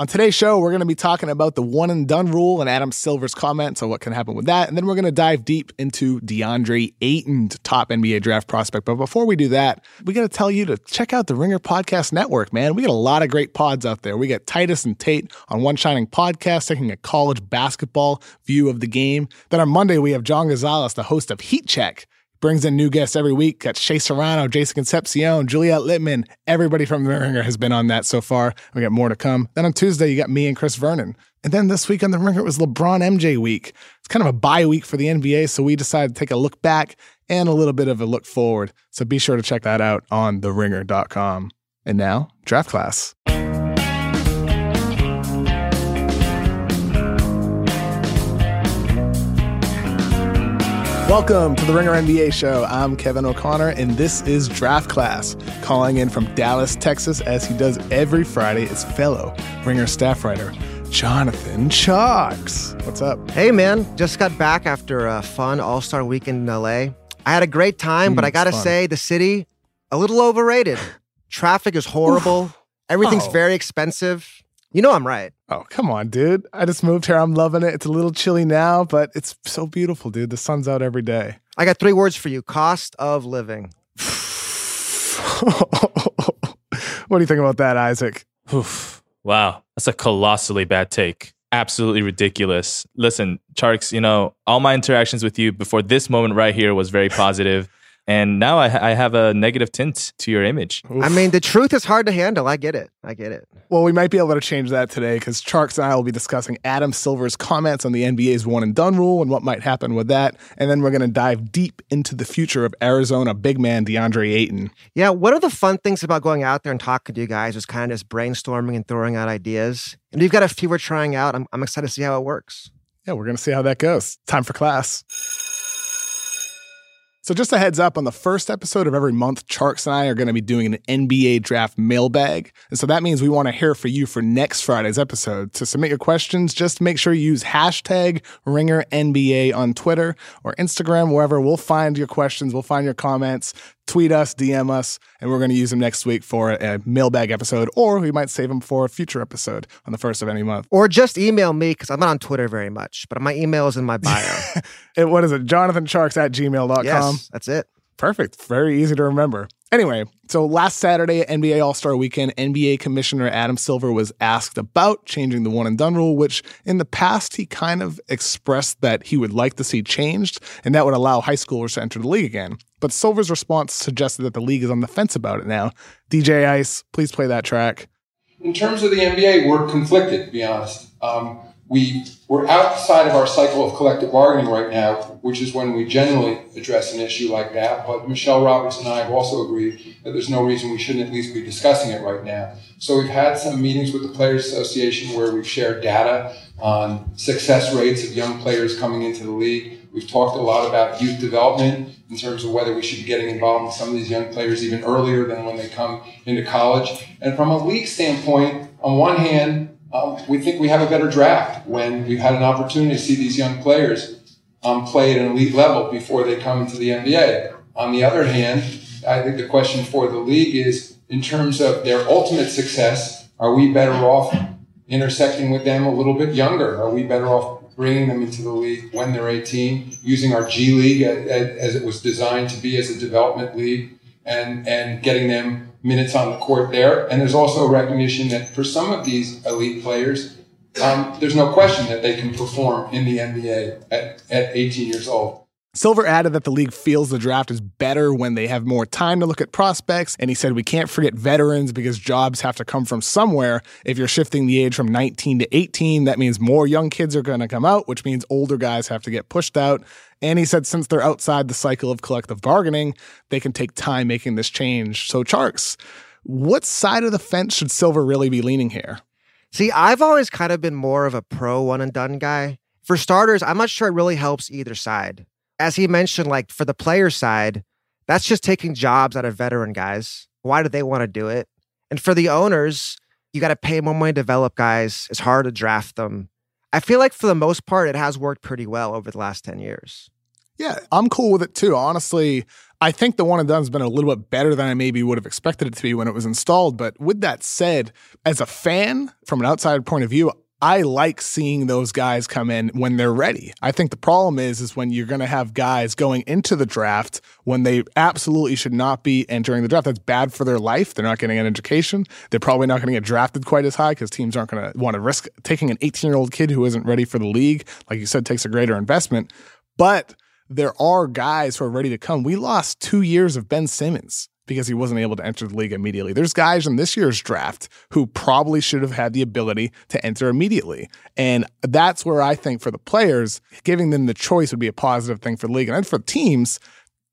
On today's show, we're going to be talking about the one and done rule and Adam Silver's comments on what can happen with that. And then we're going to dive deep into DeAndre Ayton, top NBA draft prospect. But before we do that, we got to tell you to check out the Ringer Podcast Network, man. We got a lot of great pods out there. We got Titus and Tate on One Shining Podcast, taking a college basketball view of the game. Then on Monday, we have John Gonzalez, the host of Heat Check brings in new guests every week. Got Shea Serrano, Jason Concepcion, Juliet Litman. Everybody from The Ringer has been on that so far. We got more to come. Then on Tuesday, you got me and Chris Vernon. And then this week on The Ringer, it was LeBron MJ week. It's kind of a bye week for the NBA, so we decided to take a look back and a little bit of a look forward. So be sure to check that out on TheRinger.com. And now, draft class. Welcome to the Ringer NBA show. I'm Kevin O'Connor, and this is Draft Class. Calling in from Dallas, Texas, as he does every Friday, is fellow Ringer staff writer Jonathan Tjarks. What's up? Hey, man. Just got back after a fun All Star weekend in LA. I had a great time, Mm, but I gotta fun. say, the city, a little overrated. Traffic is horrible. Everything's Oh. very expensive. You know I'm right. Oh, come on, dude. I just moved here. I'm loving it. It's a little chilly now, but it's so beautiful, dude. The sun's out every day. I got three words for you cost of living. what do you think about that, Isaac? Oof. Wow. That's a colossally bad take. Absolutely ridiculous. Listen, Tjarks, you know, all my interactions with you before this moment right here was very positive, And now I, I have a negative tint to your image. I mean, the truth is hard to handle. I get it. I get it. Well, we might be able to change that today because Tjarks and I will be discussing Adam Silver's comments on the NBA's one and done rule and what might happen with that. And then we're going to dive deep into the future of Arizona big man DeAndre Ayton. Yeah, one of the fun things about going out there and talking to you guys is kind of just brainstorming and throwing out ideas. And we've got a few we're trying out. I'm, I'm excited to see how it works. Yeah, we're going to see how that goes. Time for class. So, just a heads up on the first episode of every month, Tjarks and I are going to be doing an NBA draft mailbag. And so that means we want to hear from you for next Friday's episode. To submit your questions, just make sure you use hashtag RingerNBA on Twitter or Instagram, wherever. We'll find your questions, we'll find your comments. Tweet us, DM us, and we're going to use them next week for a mailbag episode, or we might save them for a future episode on the first of any month. Or just email me because I'm not on Twitter very much, but my email is in my bio. What is it? JonathanTjarks at gmail.com. yes, that's it. Perfect. Very easy to remember. Anyway, so last Saturday, at NBA All Star Weekend, NBA Commissioner Adam Silver was asked about changing the one and done rule, which in the past he kind of expressed that he would like to see changed, and that would allow high schoolers to enter the league again. But Silver's response suggested that the league is on the fence about it now. DJ Ice, please play that track. In terms of the NBA, we're conflicted, to be honest. Um, we, we're outside of our cycle of collective bargaining right now, which is when we generally address an issue like that. But Michele Roberts and I have also agreed that there's no reason we shouldn't at least be discussing it right now. So we've had some meetings with the Players Association where we've shared data on success rates of young players coming into the league. We've talked a lot about youth development in terms of whether we should be getting involved with some of these young players even earlier than when they come into college. And from a league standpoint, on one hand, um, we think we have a better draft when we've had an opportunity to see these young players um, play at an elite level before they come into the NBA. On the other hand, I think the question for the league is in terms of their ultimate success, are we better off intersecting with them a little bit younger? Are we better off bringing them into the league when they're 18, using our G League as, as it was designed to be as a development league, and, and getting them minutes on the court there? And there's also a recognition that for some of these elite players, um, there's no question that they can perform in the NBA at, at 18 years old. Silver added that the league feels the draft is better when they have more time to look at prospects. And he said, We can't forget veterans because jobs have to come from somewhere. If you're shifting the age from 19 to 18, that means more young kids are going to come out, which means older guys have to get pushed out. And he said, since they're outside the cycle of collective bargaining, they can take time making this change. So, Tjarks, what side of the fence should Silver really be leaning here? See, I've always kind of been more of a pro one and done guy. For starters, I'm not sure it really helps either side. As he mentioned, like for the player side, that's just taking jobs out of veteran guys. Why do they want to do it? And for the owners, you got to pay more money to develop guys. It's hard to draft them. I feel like for the most part, it has worked pretty well over the last 10 years. Yeah, I'm cool with it too. Honestly, I think the one and done's been a little bit better than I maybe would have expected it to be when it was installed. But with that said, as a fan, from an outside point of view, I like seeing those guys come in when they're ready. I think the problem is is when you're going to have guys going into the draft when they absolutely should not be entering the draft. That's bad for their life. They're not getting an education. They're probably not going to get drafted quite as high because teams aren't going to want to risk taking an 18 year old kid who isn't ready for the league. Like you said, takes a greater investment. But there are guys who are ready to come. We lost two years of Ben Simmons because he wasn't able to enter the league immediately. There's guys in this year's draft who probably should have had the ability to enter immediately. And that's where I think for the players, giving them the choice would be a positive thing for the league. And for teams,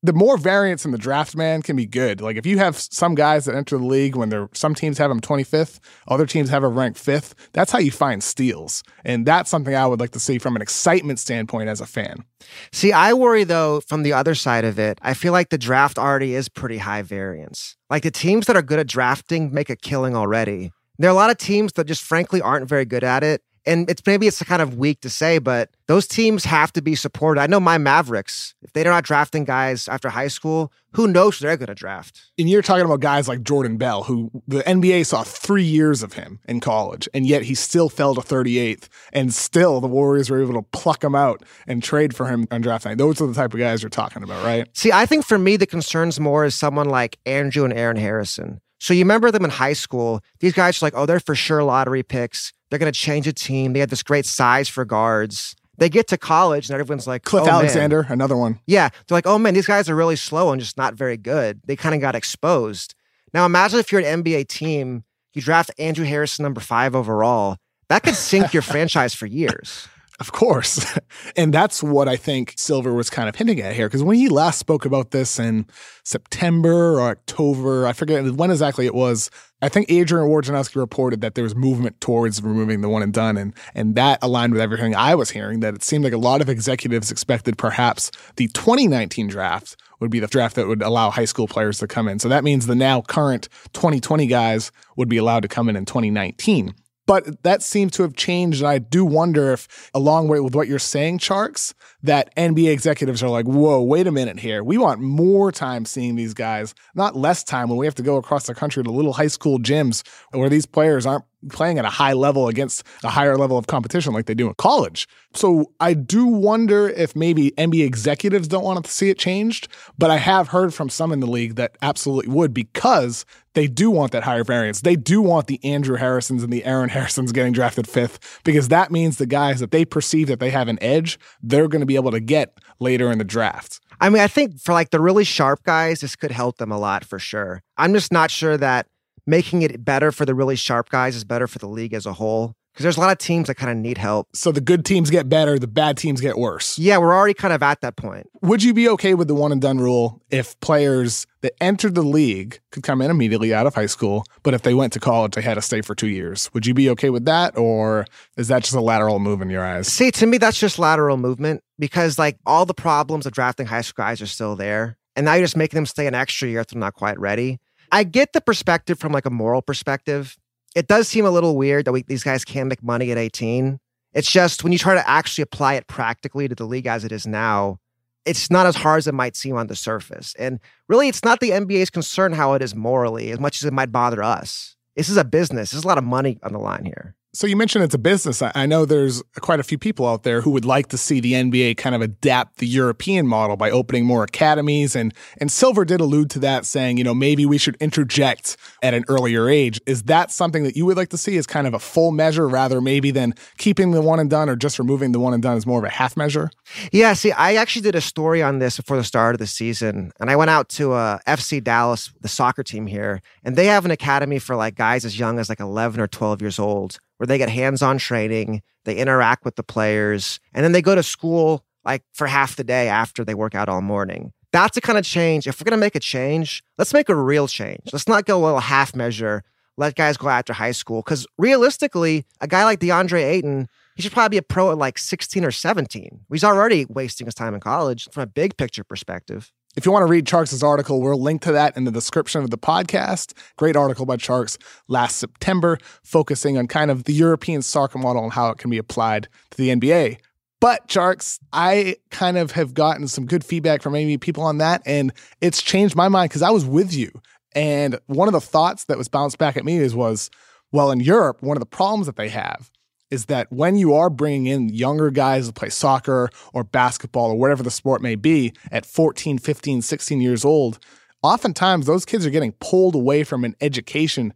the more variance in the draft, man, can be good. Like if you have some guys that enter the league when they're some teams have them 25th, other teams have them ranked fifth. That's how you find steals, and that's something I would like to see from an excitement standpoint as a fan. See, I worry though from the other side of it. I feel like the draft already is pretty high variance. Like the teams that are good at drafting make a killing already. There are a lot of teams that just frankly aren't very good at it and it's maybe it's kind of weak to say, but those teams have to be supported. I know my Mavericks, if they're not drafting guys after high school, who knows they're going to draft? And you're talking about guys like Jordan Bell, who the NBA saw three years of him in college, and yet he still fell to 38th, and still the Warriors were able to pluck him out and trade for him on draft night. Those are the type of guys you're talking about, right? See, I think for me, the concerns more is someone like Andrew and Aaron Harrison. So you remember them in high school? These guys are like, oh, they're for sure lottery picks. They're going to change a team. They have this great size for guards. They get to college and everyone's like, Cliff oh, Alexander, man. another one. Yeah. They're like, oh man, these guys are really slow and just not very good. They kind of got exposed. Now imagine if you're an NBA team, you draft Andrew Harrison number five overall. That could sink your franchise for years. Of course. And that's what I think Silver was kind of hinting at here. Because when he last spoke about this in September or October, I forget when exactly it was, I think Adrian Wojnarowski reported that there was movement towards removing the one and done. And, and that aligned with everything I was hearing, that it seemed like a lot of executives expected perhaps the 2019 draft would be the draft that would allow high school players to come in. So that means the now current 2020 guys would be allowed to come in in 2019. But that seems to have changed. And I do wonder if, along with what you're saying, Tjarks, that NBA executives are like, whoa, wait a minute here. We want more time seeing these guys, not less time when we have to go across the country to little high school gyms where these players aren't playing at a high level against a higher level of competition like they do in college. So I do wonder if maybe NBA executives don't want to see it changed, but I have heard from some in the league that absolutely would because they do want that higher variance. They do want the Andrew Harrisons and the Aaron Harrisons getting drafted fifth because that means the guys that they perceive that they have an edge, they're going to be able to get later in the draft. I mean, I think for like the really sharp guys, this could help them a lot for sure. I'm just not sure that making it better for the really sharp guys is better for the league as a whole because there's a lot of teams that kind of need help. So the good teams get better, the bad teams get worse. Yeah, we're already kind of at that point. Would you be okay with the one and done rule if players that entered the league could come in immediately out of high school, but if they went to college, they had to stay for two years? Would you be okay with that, or is that just a lateral move in your eyes? See, to me, that's just lateral movement because like all the problems of drafting high school guys are still there. And now you're just making them stay an extra year if they're not quite ready. I get the perspective from like a moral perspective it does seem a little weird that we, these guys can make money at 18. It's just when you try to actually apply it practically to the league as it is now, it's not as hard as it might seem on the surface. And really, it's not the NBA's concern how it is morally as much as it might bother us. This is a business. There's a lot of money on the line here. So you mentioned it's a business. I know there's quite a few people out there who would like to see the NBA kind of adapt the European model by opening more academies and and Silver did allude to that saying, you know, maybe we should interject at an earlier age. Is that something that you would like to see as kind of a full measure rather maybe than keeping the one and done or just removing the one and done as more of a half measure? Yeah, see, I actually did a story on this before the start of the season and I went out to uh, FC Dallas, the soccer team here, and they have an academy for like guys as young as like 11 or 12 years old where they get hands-on training, they interact with the players, and then they go to school like for half the day after they work out all morning. That's the kind of change. If we're going to make a change, let's make a real change. Let's not go a little half measure, let guys go after high school. Because realistically, a guy like DeAndre Ayton, he should probably be a pro at like 16 or 17. He's already wasting his time in college from a big picture perspective. If you want to read Tjarks' article, we'll link to that in the description of the podcast. Great article by Tjarks last September, focusing on kind of the European soccer model and how it can be applied to the NBA. But Tjarks, I kind of have gotten some good feedback from maybe people on that, and it's changed my mind because I was with you. And one of the thoughts that was bounced back at me is was, well, in Europe, one of the problems that they have is that when you are bringing in younger guys to play soccer or basketball or whatever the sport may be at 14, 15, 16 years old, oftentimes those kids are getting pulled away from an education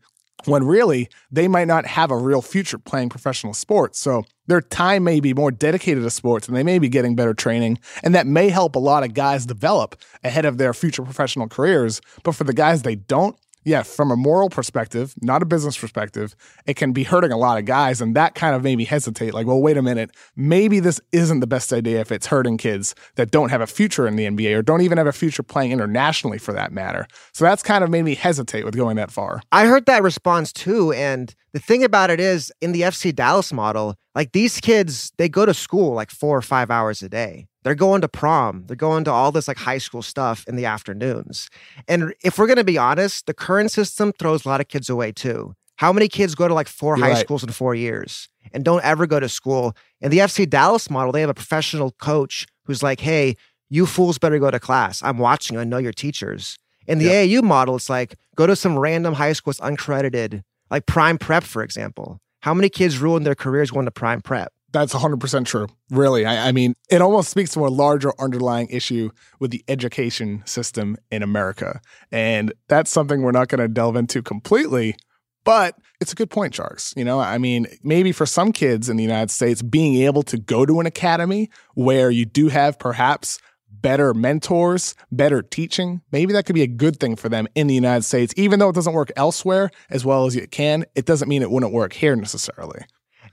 when really they might not have a real future playing professional sports. So their time may be more dedicated to sports and they may be getting better training. And that may help a lot of guys develop ahead of their future professional careers. But for the guys they don't, yeah, from a moral perspective, not a business perspective, it can be hurting a lot of guys. And that kind of made me hesitate. Like, well, wait a minute. Maybe this isn't the best idea if it's hurting kids that don't have a future in the NBA or don't even have a future playing internationally for that matter. So that's kind of made me hesitate with going that far. I heard that response too. And the thing about it is, in the FC Dallas model, like these kids, they go to school like four or five hours a day. They're going to prom. They're going to all this like high school stuff in the afternoons. And if we're going to be honest, the current system throws a lot of kids away too. How many kids go to like 4 You're high right. schools in four years and don't ever go to school? In the FC Dallas model, they have a professional coach who's like, hey, you fools better go to class. I'm watching. you. I know your teachers. In the yep. AAU model, it's like go to some random high school that's uncredited, like prime prep, for example. How many kids ruin their careers going to prime prep? That's 100% true. Really. I, I, mean, it almost speaks to a larger underlying issue with the education system in America. And that's something we're not going to delve into completely, but it's a good point, Tjarks. You know, I mean, maybe for some kids in the United States, being able to go to an academy where you do have perhaps better mentors, better teaching, maybe that could be a good thing for them in the United States. Even though it doesn't work elsewhere as well as it can, it doesn't mean it wouldn't work here necessarily.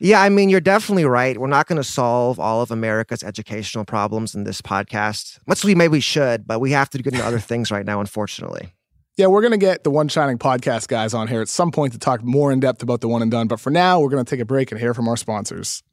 Yeah, I mean, you're definitely right. We're not going to solve all of America's educational problems in this podcast. Much we maybe should, but we have to get into other things right now, unfortunately. Yeah, we're going to get the One Shining podcast guys on here at some point to talk more in depth about the one and done. But for now, we're going to take a break and hear from our sponsors.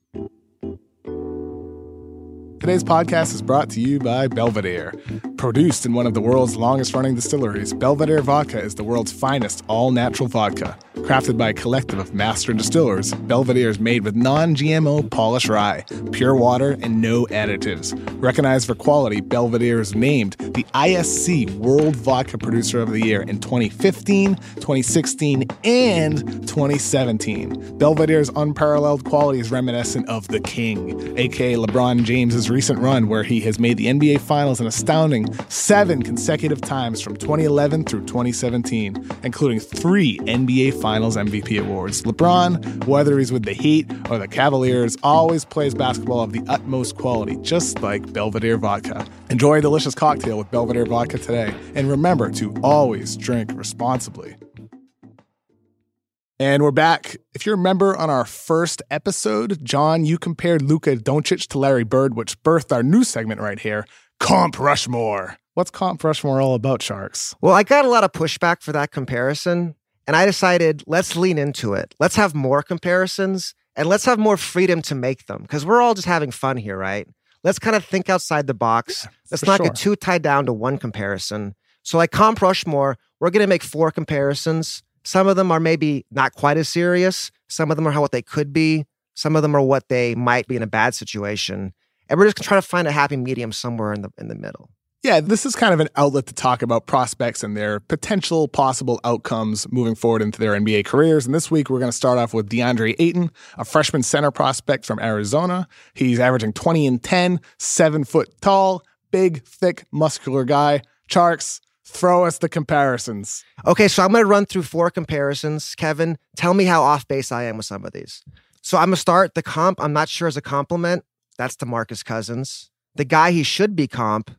Today's podcast is brought to you by Belvedere. Produced in one of the world's longest running distilleries, Belvedere Vodka is the world's finest all natural vodka. Crafted by a collective of master distillers, Belvedere is made with non GMO Polish rye, pure water, and no additives. Recognized for quality, Belvedere is named the ISC World Vodka Producer of the Year in 2015, 2016, and 2017. Belvedere's unparalleled quality is reminiscent of the King, aka LeBron James's recent run, where he has made the NBA Finals an astounding seven consecutive times from 2011 through 2017, including three NBA Finals MVP awards. LeBron, whether he's with the Heat or the Cavaliers, always plays basketball of the utmost quality, just like Belvedere Vodka. Enjoy a delicious cocktail with Belvedere Vodka today, and remember to always drink responsibly. And we're back. If you remember on our first episode, John, you compared Luka Doncic to Larry Bird, which birthed our new segment right here, Comp Rushmore. What's Comp Rushmore all about, Tjarks? Well, I got a lot of pushback for that comparison, and I decided let's lean into it. Let's have more comparisons, and let's have more freedom to make them because we're all just having fun here, right? Let's kind of think outside the box. Yeah, let's not sure. get too tied down to one comparison. So, like Comp Rushmore, we're going to make four comparisons some of them are maybe not quite as serious. Some of them are what they could be. Some of them are what they might be in a bad situation. And we're just trying to find a happy medium somewhere in the in the middle. Yeah, this is kind of an outlet to talk about prospects and their potential possible outcomes moving forward into their NBA careers. And this week, we're going to start off with DeAndre Ayton, a freshman center prospect from Arizona. He's averaging 20 and 10, seven foot tall, big, thick, muscular guy. Tjarks, Throw us the comparisons. Okay, so I'm going to run through four comparisons. Kevin, tell me how off base I am with some of these. So I'm going to start the comp. I'm not sure as a compliment. That's DeMarcus Cousins. The guy he should be comp,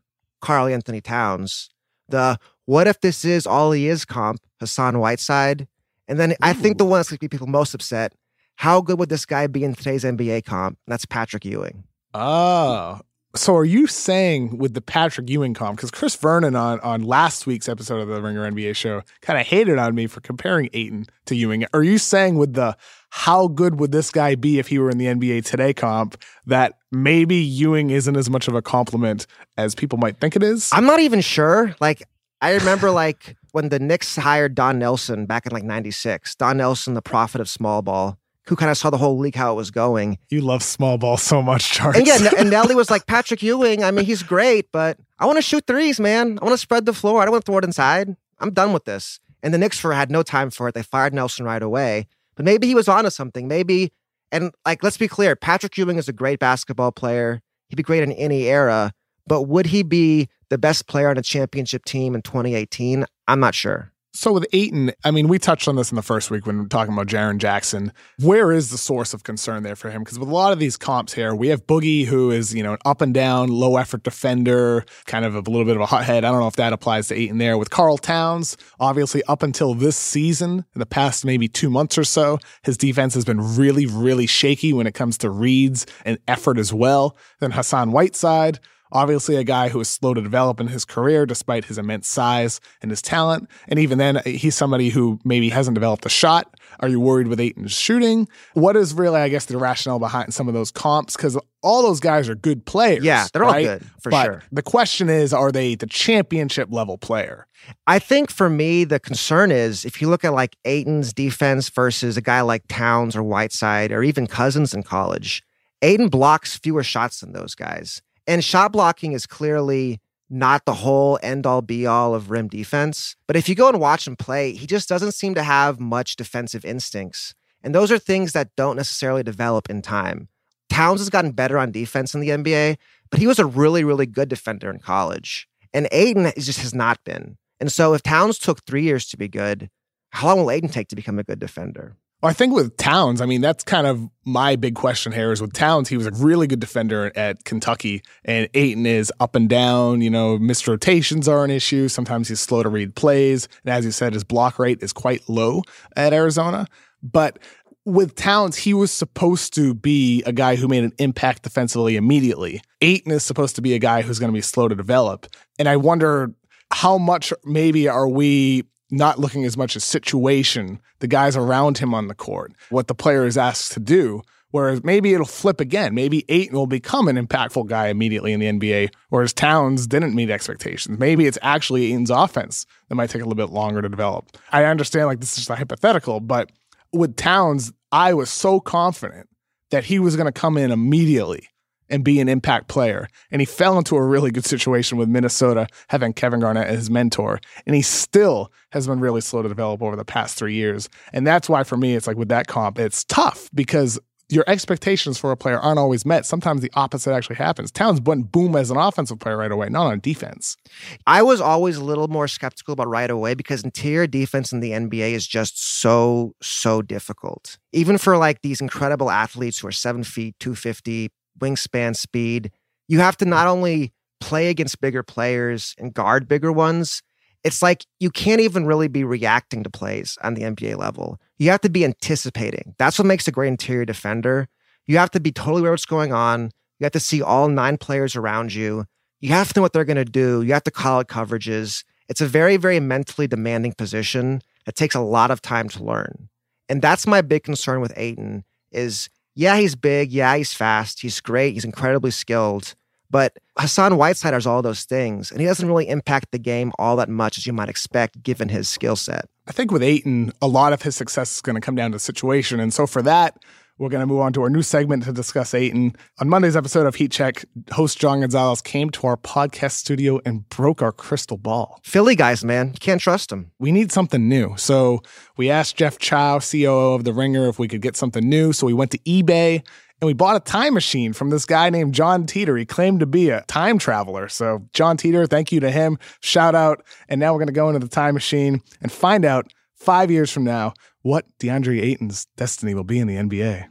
Karl-Anthony Towns. The what if this is all he is comp, Hassan Whiteside. And then Ooh. I think the one that's going to be people most upset, how good would this guy be in today's NBA comp? That's Patrick Ewing. Oh, so are you saying with the Patrick Ewing comp, because Chris Vernon on, on last week's episode of the Ringer NBA show kind of hated on me for comparing Ayton to Ewing. Are you saying with the how good would this guy be if he were in the NBA today comp that maybe Ewing isn't as much of a compliment as people might think it is? I'm not even sure. Like I remember like when the Knicks hired Don Nelson back in like 96, Don Nelson, the prophet of small ball who kind of saw the whole league how it was going. You love small ball so much, Charles. And yeah, and Nelly was like Patrick Ewing. I mean, he's great, but I want to shoot threes, man. I want to spread the floor. I don't want to throw it inside. I'm done with this. And the Knicks for had no time for it. They fired Nelson right away. But maybe he was onto something. Maybe, and like, let's be clear, Patrick Ewing is a great basketball player. He'd be great in any era. But would he be the best player on a championship team in 2018? I'm not sure. So with Ayton, I mean, we touched on this in the first week when talking about Jaren Jackson. Where is the source of concern there for him? Because with a lot of these comps here, we have Boogie, who is, you know, an up and down, low effort defender, kind of a little bit of a hothead. I don't know if that applies to Ayton there. With Karl Towns, obviously up until this season, in the past maybe two months or so, his defense has been really, really shaky when it comes to reads and effort as well. Then Hassan Whiteside, Obviously, a guy who is slow to develop in his career despite his immense size and his talent. And even then, he's somebody who maybe hasn't developed a shot. Are you worried with Ayton's shooting? What is really, I guess, the rationale behind some of those comps? Because all those guys are good players. Yeah, they're right? all good for but sure. The question is, are they the championship level player? I think for me, the concern is if you look at like Ayton's defense versus a guy like Towns or Whiteside or even Cousins in college, Ayton blocks fewer shots than those guys. And shot blocking is clearly not the whole end all be all of rim defense. But if you go and watch him play, he just doesn't seem to have much defensive instincts. And those are things that don't necessarily develop in time. Towns has gotten better on defense in the NBA, but he was a really, really good defender in college. And Ayton just has not been. And so if Towns took three years to be good, how long will Ayton take to become a good defender? I think with Towns, I mean, that's kind of my big question here is with Towns, he was a really good defender at Kentucky, and Ayton is up and down. You know, missed rotations are an issue. Sometimes he's slow to read plays. And as you said, his block rate is quite low at Arizona. But with Towns, he was supposed to be a guy who made an impact defensively immediately. Ayton is supposed to be a guy who's going to be slow to develop. And I wonder how much maybe are we not looking as much at situation, the guys around him on the court, what the player is asked to do. Whereas maybe it'll flip again. Maybe Ayton will become an impactful guy immediately in the NBA, whereas Towns didn't meet expectations. Maybe it's actually Ayton's offense that might take a little bit longer to develop. I understand like this is just a hypothetical, but with Towns, I was so confident that he was going to come in immediately and be an impact player. And he fell into a really good situation with Minnesota, having Kevin Garnett as his mentor. And he still has been really slow to develop over the past three years. And that's why, for me, it's like with that comp, it's tough because your expectations for a player aren't always met. Sometimes the opposite actually happens. Towns went boom as an offensive player right away, not on defense. I was always a little more skeptical about right away because interior defense in the NBA is just so, so difficult. Even for like these incredible athletes who are seven feet, 250, wingspan, speed, you have to not mm. only play against bigger players and guard bigger ones, it's like you can't even really be reacting to plays on the NBA level. You have to be anticipating. That's what makes a great interior defender. You have to be totally aware what's going on. You have to see all nine players around you. You have to know what they're going to do. You have to call out coverages. It's a very, very mentally demanding position that takes a lot of time to learn. And that's my big concern with Ayton is yeah, he's big. Yeah, he's fast. He's great. He's incredibly skilled. But Hassan Whiteside has all those things, and he doesn't really impact the game all that much as you might expect given his skill set. I think with Ayton, a lot of his success is going to come down to situation. And so for that, we're going to move on to our new segment to discuss Ayton. On Monday's episode of Heat Check, host John Gonzalez came to our podcast studio and broke our crystal ball. Philly guys, man, you can't trust them. We need something new. So we asked Jeff Chow, COO of The Ringer, if we could get something new. So we went to eBay and we bought a time machine from this guy named John Titor. He claimed to be a time traveler. So, John Titor, thank you to him. Shout out. And now we're going to go into the time machine and find out five years from now what DeAndre Ayton's destiny will be in the NBA.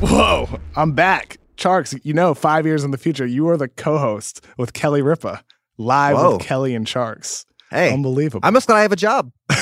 Whoa, I'm back. Tjarks, you know, five years in the future, you are the co host with Kelly Ripa, live Whoa. with Kelly and Tjarks. Hey, Unbelievable. I'm just glad I have a job.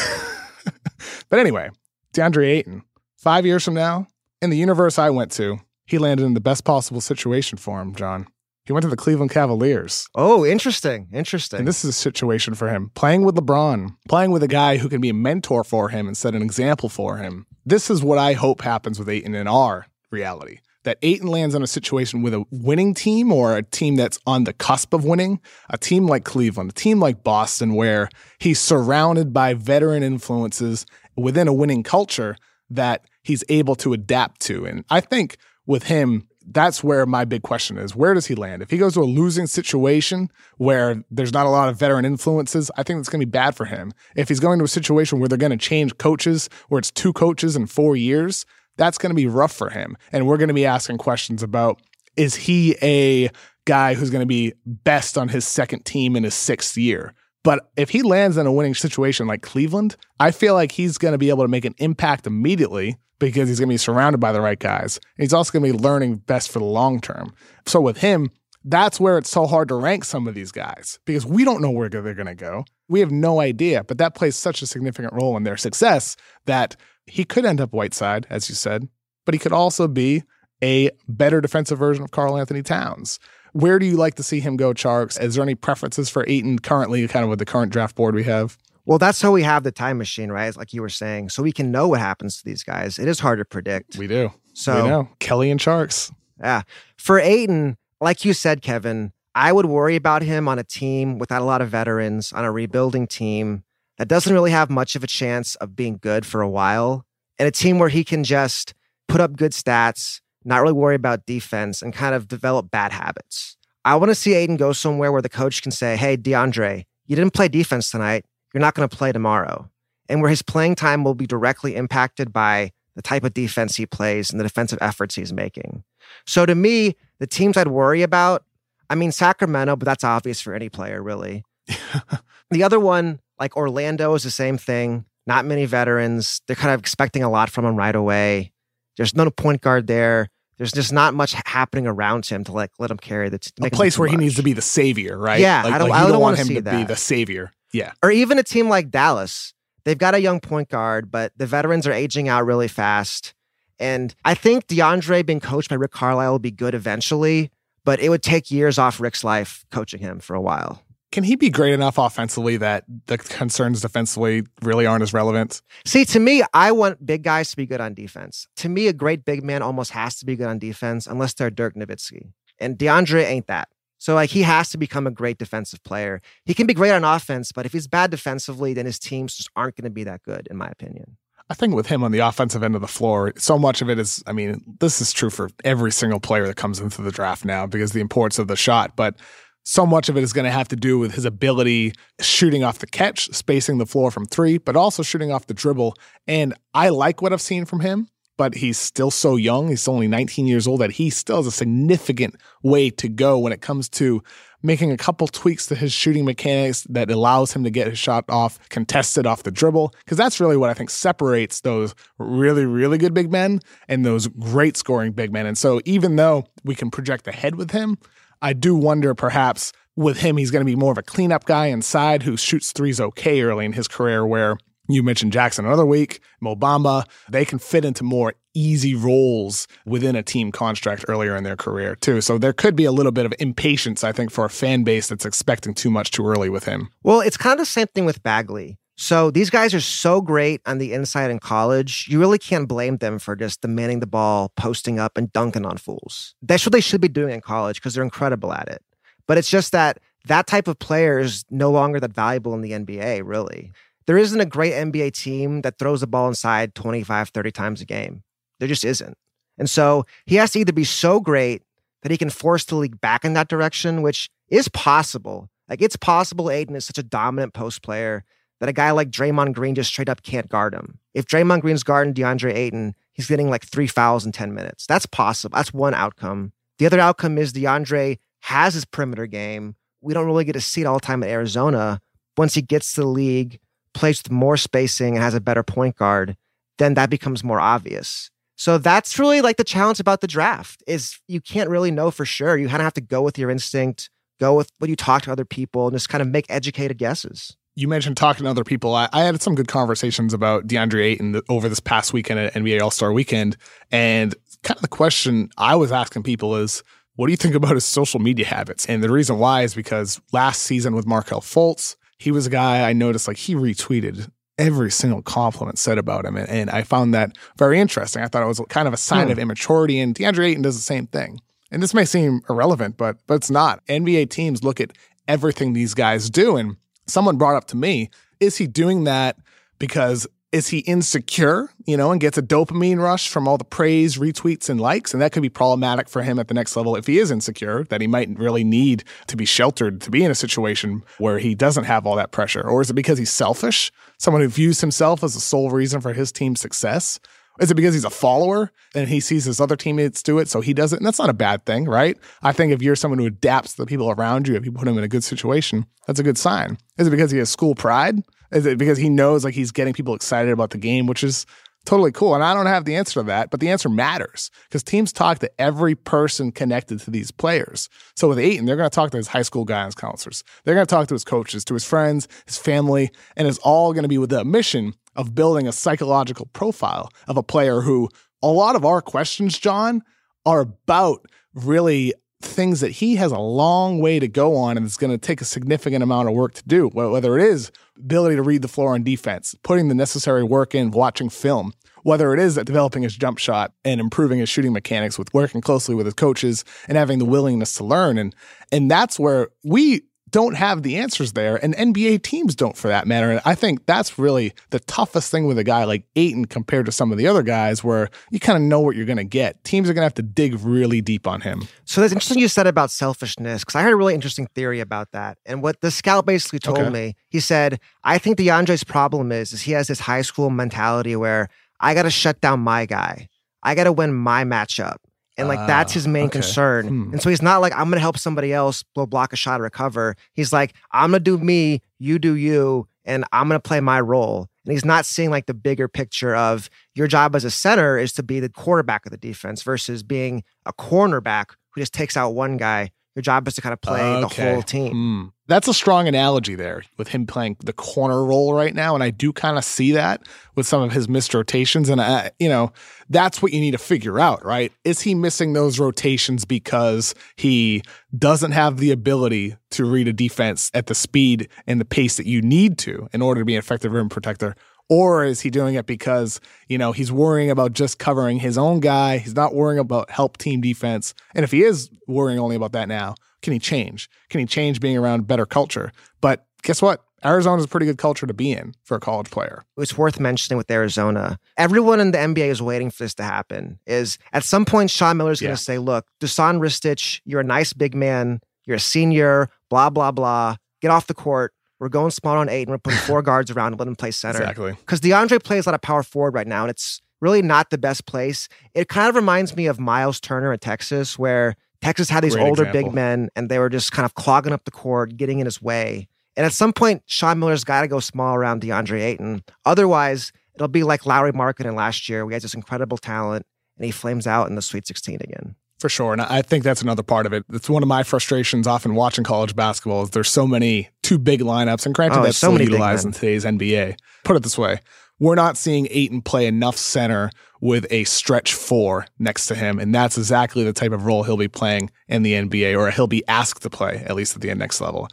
But anyway, DeAndre Ayton, five years from now, in the universe I went to, he landed in the best possible situation for him, John. He went to the Cleveland Cavaliers. Oh, interesting. Interesting. And this is a situation for him playing with LeBron, playing with a guy who can be a mentor for him and set an example for him. This is what I hope happens with Ayton in our reality. that Ayton lands on a situation with a winning team or a team that's on the cusp of winning, a team like Cleveland, a team like Boston, where he's surrounded by veteran influences within a winning culture that he's able to adapt to. And I think with him, that's where my big question is. Where does he land? If he goes to a losing situation where there's not a lot of veteran influences, I think it's going to be bad for him. If he's going to a situation where they're going to change coaches, where it's two coaches in four years, that's going to be rough for him. And we're going to be asking questions about is he a guy who's going to be best on his second team in his sixth year? But if he lands in a winning situation like Cleveland, I feel like he's going to be able to make an impact immediately because he's going to be surrounded by the right guys. And he's also going to be learning best for the long term. So with him, that's where it's so hard to rank some of these guys because we don't know where they're going to go. We have no idea, but that plays such a significant role in their success that he could end up Whiteside, as you said, but he could also be a better defensive version of Karl Anthony Towns. Where do you like to see him go, Tjarks? Is there any preferences for Ayton currently, kind of with the current draft board we have? Well, that's how we have the time machine, right? Like you were saying, so we can know what happens to these guys. It is hard to predict. We do. So we know Kelly and Tjarks. Yeah, for Ayton, like you said, Kevin, I would worry about him on a team without a lot of veterans, on a rebuilding team that doesn't really have much of a chance of being good for a while, and a team where he can just put up good stats, not really worry about defense, and kind of develop bad habits. I want to see Ayton go somewhere where the coach can say, Hey, DeAndre, you didn't play defense tonight you're not going to play tomorrow. And where his playing time will be directly impacted by the type of defense he plays and the defensive efforts he's making. So to me, the teams I'd worry about, I mean, Sacramento, but that's obvious for any player, really. the other one, like Orlando, is the same thing. Not many veterans. They're kind of expecting a lot from him right away. There's no point guard there. There's just not much happening around him to like let him carry the a place where much. he needs to be the savior, right? Yeah, like, I don't. Like I don't, don't want him to to that. be the savior. Yeah. Or even a team like Dallas. They've got a young point guard, but the veterans are aging out really fast. And I think DeAndre being coached by Rick Carlisle will be good eventually, but it would take years off Rick's life coaching him for a while. Can he be great enough offensively that the concerns defensively really aren't as relevant? See, to me, I want big guys to be good on defense. To me, a great big man almost has to be good on defense unless they're Dirk Nowitzki. And DeAndre ain't that. So like he has to become a great defensive player. He can be great on offense, but if he's bad defensively, then his teams just aren't going to be that good, in my opinion. I think with him on the offensive end of the floor, so much of it is, I mean, this is true for every single player that comes into the draft now because the importance of the shot, but so much of it is going to have to do with his ability shooting off the catch, spacing the floor from three, but also shooting off the dribble. And I like what I've seen from him but he's still so young. He's only 19 years old that he still has a significant way to go when it comes to making a couple tweaks to his shooting mechanics that allows him to get his shot off contested off the dribble. Because that's really what I think separates those really, really good big men and those great scoring big men. And so even though we can project ahead with him, I do wonder perhaps with him, he's going to be more of a cleanup guy inside who shoots threes okay early in his career, where you mentioned Jackson another week, Mo Bamba. They can fit into more easy roles within a team construct earlier in their career, too. So there could be a little bit of impatience, I think, for a fan base that's expecting too much too early with him. Well, it's kind of the same thing with Bagley. So these guys are so great on the inside in college, you really can't blame them for just demanding the ball, posting up, and dunking on fools. That's what they should be doing in college because they're incredible at it. But it's just that that type of player is no longer that valuable in the NBA, really there isn't a great NBA team that throws the ball inside 25, 30 times a game. There just isn't. And so he has to either be so great that he can force the league back in that direction, which is possible. Like it's possible Ayton is such a dominant post player that a guy like Draymond Green just straight up can't guard him. If Draymond Green's guarding DeAndre Ayton, he's getting like three fouls in 10 minutes. That's possible. That's one outcome. The other outcome is DeAndre has his perimeter game. We don't really get to see it all the time in Arizona. Once he gets to the league, plays with more spacing and has a better point guard, then that becomes more obvious. So that's really like the challenge about the draft is you can't really know for sure. You kind of have to go with your instinct, go with what you talk to other people, and just kind of make educated guesses. You mentioned talking to other people. I, I had some good conversations about DeAndre Ayton over this past weekend at NBA All Star Weekend, and kind of the question I was asking people is, what do you think about his social media habits? And the reason why is because last season with Markelle Fultz, he was a guy I noticed like he retweeted every single compliment said about him. And, and, I found that very interesting. I thought it was kind of a sign hmm. of immaturity. And DeAndre Ayton does the same thing. And this may seem irrelevant, but but it's not. NBA teams look at everything these guys do. And someone brought up to me, is he doing that because is he insecure, you know, and gets a dopamine rush from all the praise, retweets, and likes? And that could be problematic for him at the next level if he is insecure, that he might really need to be sheltered to be in a situation where he doesn't have all that pressure. Or is it because he's selfish, someone who views himself as the sole reason for his team's success? Is it because he's a follower and he sees his other teammates do it, so he does it? And that's not a bad thing, right? I think if you're someone who adapts to the people around you, if you put him in a good situation, that's a good sign. Is it because he has school pride? Is it because he knows like he's getting people excited about the game, which is totally cool. And I don't have the answer to that, but the answer matters because teams talk to every person connected to these players. So with Ayton, they're going to talk to his high school guidance counselors. They're going to talk to his coaches, to his friends, his family, and it's all going to be with the mission of building a psychological profile of a player who a lot of our questions, John, are about really things that he has a long way to go on and it's going to take a significant amount of work to do, whether it is ability to read the floor on defense, putting the necessary work in, watching film, whether it is that developing his jump shot and improving his shooting mechanics with working closely with his coaches and having the willingness to learn. And, and that's where we don't have the answers there, and NBA teams don't for that matter. And I think that's really the toughest thing with a guy like Ayton compared to some of the other guys where you kind of know what you're going to get. Teams are going to have to dig really deep on him. So that's interesting you said about selfishness because I heard a really interesting theory about that. And what the scout basically told okay. me, he said, I think DeAndre's problem is, is he has this high school mentality where I got to shut down my guy. I got to win my matchup. And like uh, that's his main okay. concern. Hmm. And so he's not like, I'm gonna help somebody else blow block a shot or recover. He's like, I'm gonna do me, you do you, and I'm gonna play my role. And he's not seeing like the bigger picture of your job as a center is to be the quarterback of the defense versus being a cornerback who just takes out one guy your job is to kind of play okay. the whole team. Mm. That's a strong analogy there with him playing the corner role right now. And I do kind of see that with some of his missed rotations. And, I, you know, that's what you need to figure out, right? Is he missing those rotations because he doesn't have the ability to read a defense at the speed and the pace that you need to in order to be an effective rim protector? Or is he doing it because, you know, he's worrying about just covering his own guy? He's not worrying about help team defense. And if he is worrying only about that now, can he change? Can he change being around better culture? But guess what? Arizona is a pretty good culture to be in for a college player. It's worth mentioning with Arizona. Everyone in the NBA is waiting for this to happen. Is at some point Sean Miller's going to say, "Look, Dusan Ristic, you're a nice big man. You're a senior. Blah blah blah. Get off the court. We're going small on Ayton we're putting four guards around and let him play center. Exactly. Because DeAndre plays a lot of power forward right now, and it's really not the best place. It kind of reminds me of Miles Turner at Texas, where Texas had these Great older example. big men and they were just kind of clogging up the court, getting in his way. And at some point, Sean Miller's got to go small around DeAndre Ayton. Otherwise, it'll be like Lauri Markkanen last year. We had this incredible talent and he flames out in the Sweet 16 again. For sure. And I think that's another part of it. It's one of my frustrations often watching college basketball is there's so many too big lineups. And granted, oh, that's so utilized in today's NBA. Put it this way. We're not seeing Ayton play enough center with a stretch four next to him. And that's exactly the type of role he'll be playing in the NBA, or he'll be asked to play, at least at the next level.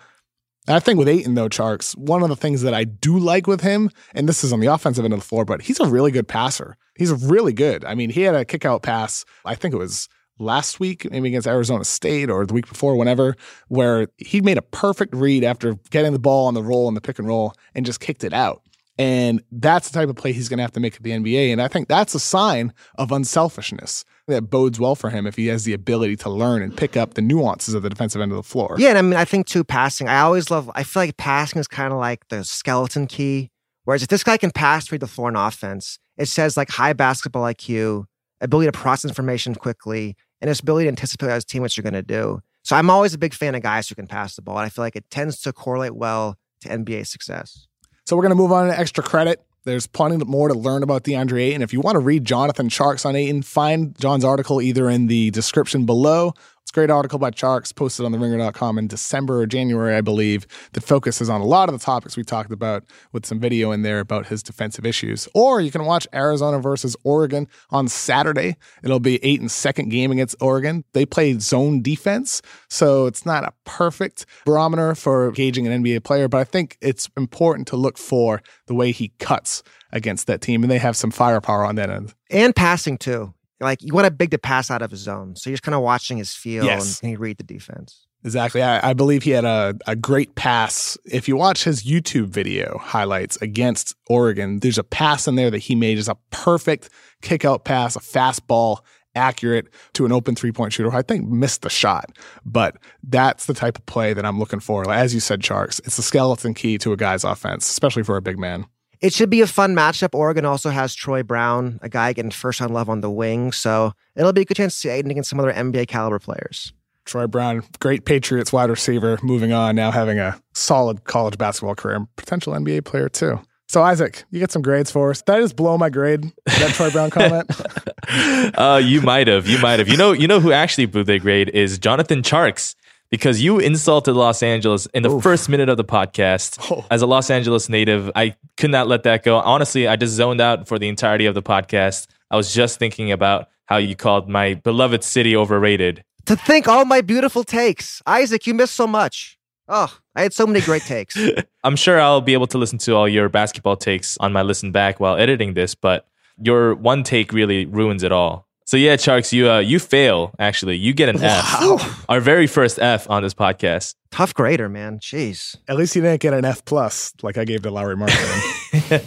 And I think with Ayton, though, Tjarks, one of the things that I do like with him, and this is on the offensive end of the floor, but he's a really good passer. He's really good. I mean, he had a kick out pass, I think it was last week, maybe against Arizona State or the week before, whenever, where he made a perfect read after getting the ball on the roll and the pick and roll and just kicked it out. And that's the type of play he's going to have to make at the NBA. And I think that's a sign of unselfishness that bodes well for him if he has the ability to learn and pick up the nuances of the defensive end of the floor. Yeah. And I mean, I think too, passing, I always love, I feel like passing is kind of like the skeleton key. Whereas if this guy can pass read the floor in offense, it says like high basketball IQ, ability to process information quickly, and his ability to anticipate as team what you're going to do. So I'm always a big fan of guys who can pass the ball. And I feel like it tends to correlate well to NBA success. So we're going to move on to extra credit. There's plenty more to learn about DeAndre Ayton. If you want to read Jonathan Tjarks on Ayton, find John's article either in the description below It's a great article by Tjarks posted on the ringer.com in December or January, I believe, that focuses on a lot of the topics we talked about with some video in there about his defensive issues. Or you can watch Arizona versus Oregon on Saturday. It'll be eight and second game against Oregon. They play zone defense, so it's not a perfect barometer for gauging an NBA player, but I think it's important to look for the way he cuts against that team, and they have some firepower on that end. And passing too. Like you want a big to pass out of his zone. So you're just kind of watching his feel Yes. and can he read the defense? Exactly. I, I believe he had a, a great pass. If you watch his YouTube video highlights against Oregon, there's a pass in there that he made is a perfect kick out pass, a fastball, accurate to an open three point shooter I think missed the shot. But that's the type of play that I'm looking for. As you said, Tjarks, it's the skeleton key to a guy's offense, especially for a big man. It should be a fun matchup. Oregon also has Troy Brown, a guy getting first on love on the wing. So it'll be a good chance to see Ayton against some other NBA caliber players. Troy Brown, great Patriots wide receiver, moving on, now having a solid college basketball career and potential NBA player too. So, Isaac, you get some grades for us. Did I just blow my grade? That Troy Brown comment? uh, you might have. You might have. You know. You know who actually blew their grade is Jonathan Tjarks because you insulted Los Angeles in the first minute of the podcast. Oh. As a Los Angeles native, I could not let that go. Honestly, I just zoned out for the entirety of the podcast. I was just thinking about how you called my beloved city overrated. To think all my beautiful takes. Isaac, you missed so much. Oh, I had so many great takes. I'm sure I'll be able to listen to all your basketball takes on my listen back while editing this, but your one take really ruins it all. So yeah, Tjarks, you uh, you fail. Actually, you get an F. Our very first F on this podcast. Tough grader, man. Jeez. At least you didn't get an F plus like I gave to Lowry Martin.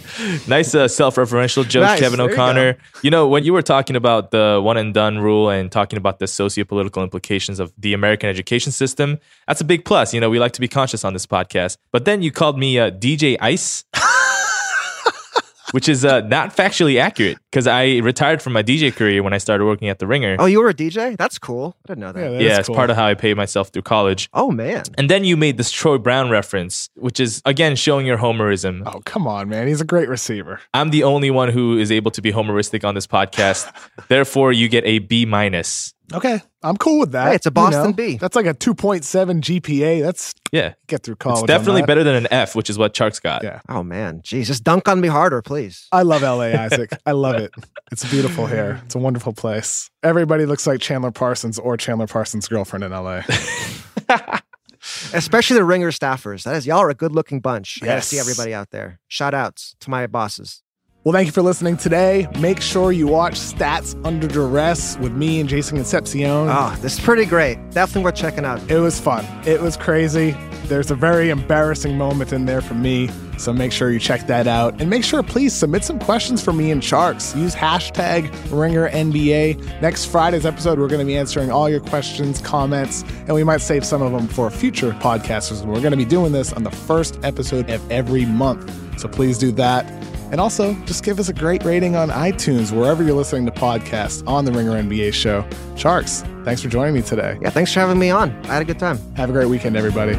nice uh, self-referential joke, Nice. Kevin There you O'Connor. You, know, when you were talking about the one and done rule and talking about the socio-political implications of the American education system, that's a big plus. You know, we like to be conscious on this podcast. But then you called me uh, DJ Ice. Which is uh, not factually accurate because I retired from my DJ career when I started working at The Ringer. Oh, you were a DJ? That's cool. I didn't know that. Yeah, that yeah, it's cool. part of how I paid myself through college. Oh, man. And then you made this Troy Brown reference, which is again showing your homerism. Oh, come on, man. He's a great receiver. I'm the only one who is able to be homeristic on this podcast. Therefore, you get a B minus. Okay. I'm cool with that. Hey, it's a you Boston know. B. That's like a 2.7 GPA. That's Yeah, get through college. it's on definitely that. better than an F, which is what Tjarks got. Yeah. Oh, man. Jeez. Just dunk on me harder, please. I love LA, Isaac. I love it. It's beautiful here. It's a wonderful place. Everybody looks like Chandler Parsons or Chandler Parsons' girlfriend in LA. Especially the ringer staffers. That is, y'all are a good looking bunch. I Yes. see everybody out there. Shout outs to my bosses. Well, thank you for listening today. Make sure you watch Stats Under Duress with me and Jason Concepcion. Oh, ah, this is pretty great. Definitely worth checking out. It was fun. It was crazy. There's a very embarrassing moment in there for me. So make sure you check that out. And make sure, please, submit some questions for me and Tjarks. Use hashtag RingerNBA. Next Friday's episode, we're going to be answering all your questions, comments, and we might save some of them for future podcasters. We're going to be doing this on the first episode of every month. So please do that. And also, just give us a great rating on iTunes, wherever you're listening to podcasts on the Ringer NBA show. Tjarks, thanks for joining me today. Yeah, thanks for having me on. I had a good time. Have a great weekend, everybody.